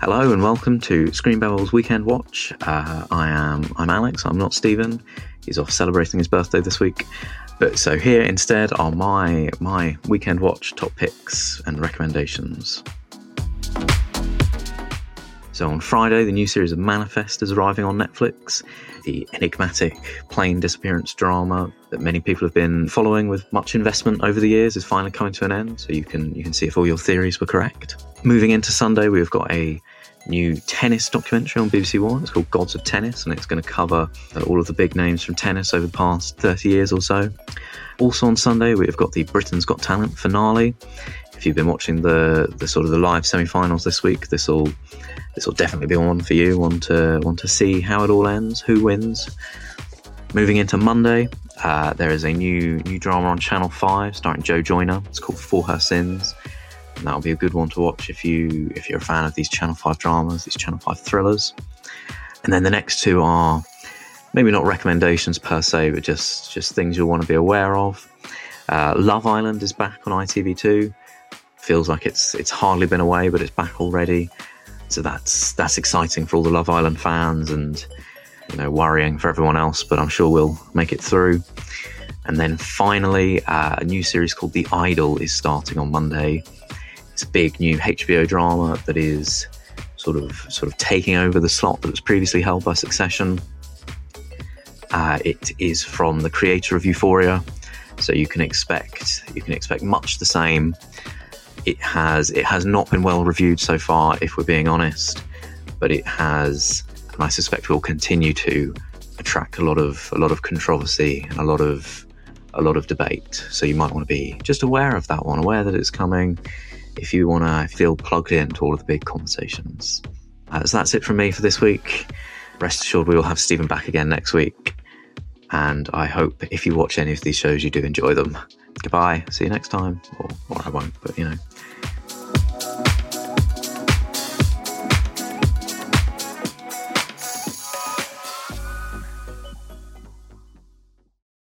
Hello and welcome to Screen Babble's Weekend Watch. Uh, I am I'm Alex. I'm not Stephen. He's off celebrating his birthday this week. But so here instead are my my weekend watch top picks and recommendations. So on Friday, the new series of Manifest is arriving on Netflix. The enigmatic plane disappearance drama that many people have been following with much investment over the years is finally coming to an end. So you can you can see if all your theories were correct. Moving into Sunday, we've got a new tennis documentary on BBC One. It's called Gods of Tennis, and it's going to cover all of the big names from tennis over the past 30 years or so. Also on Sunday, we've got the Britain's Got Talent finale. If you've been watching the the sort of the live semi-finals this week, this will this will definitely be one for you. Want to want to see how it all ends, who wins. Moving into Monday, uh, there is a new new drama on Channel Five starring Jo Joyner. It's called For Her Sins, and that'll be a good one to watch if you if you're a fan of these Channel Five dramas, these Channel Five thrillers. And then the next two are maybe not recommendations per se, but just just things you'll want to be aware of. Uh, Love Island is back on ITV2. Feels like it's it's hardly been away, but it's back already. So that's that's exciting for all the Love Island fans, and you know worrying for everyone else. But I'm sure we'll make it through. And then finally, uh, a new series called The Idol is starting on Monday. It's a big new HBO drama that is sort of sort of taking over the slot that was previously held by Succession. Uh, it is from the creator of Euphoria, so you can expect you can expect much the same. It has it has not been well reviewed so far, if we're being honest, but it has, and I suspect will continue to attract a lot of a lot of controversy and a lot of a lot of debate. So you might want to be just aware of that one, aware that it's coming. If you want to feel plugged into all of the big conversations. Uh, so that's it from me for this week. Rest assured, we will have Stephen back again next week. And I hope if you watch any of these shows, you do enjoy them. Goodbye. See you next time. Or, or I won't, but you know.